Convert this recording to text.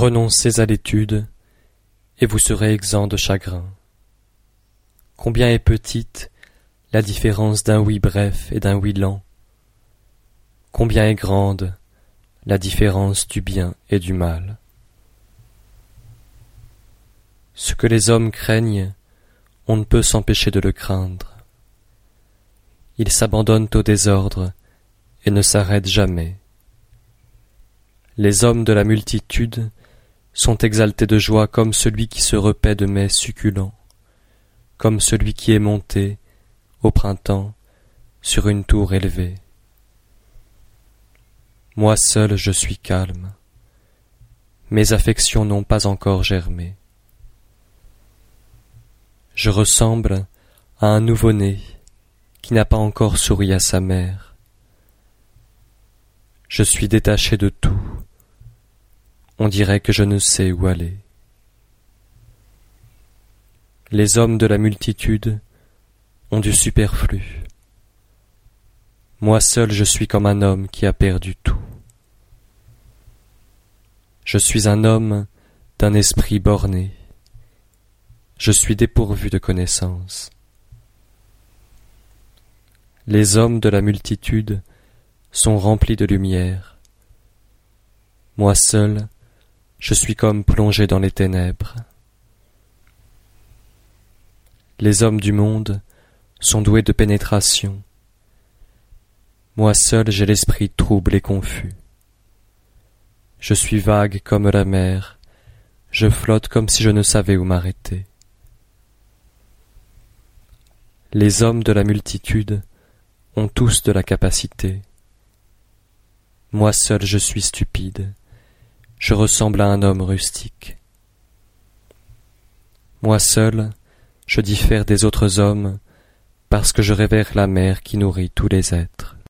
Renoncez à l'étude, et vous serez exempt de chagrin. Combien est petite la différence d'un oui bref et d'un oui lent? Combien est grande la différence du bien et du mal? Ce que les hommes craignent, on ne peut s'empêcher de le craindre. Ils s'abandonnent au désordre et ne s'arrêtent jamais. Les hommes de la multitude sont exaltés de joie comme celui qui se repaît de mets succulents, comme celui qui est monté, au printemps, sur une tour élevée. Moi seul je suis calme, mes affections n'ont pas encore germé. Je ressemble à un nouveau-né qui n'a pas encore souri à sa mère. Je suis détaché de tout, on dirait que je ne sais où aller. Les hommes de la multitude ont du superflu. Moi seul je suis comme un homme qui a perdu tout. Je suis un homme d'un esprit borné. Je suis dépourvu de connaissance. Les hommes de la multitude sont remplis de lumière. Moi seul, je suis comme plongé dans les ténèbres. Les hommes du monde sont doués de pénétration. Moi seul j'ai l'esprit trouble et confus. Je suis vague comme la mer, je flotte comme si je ne savais où m'arrêter. Les hommes de la multitude ont tous de la capacité. Moi seul je suis stupide je ressemble à un homme rustique. Moi seul, je diffère des autres hommes parce que je révère la mère qui nourrit tous les êtres.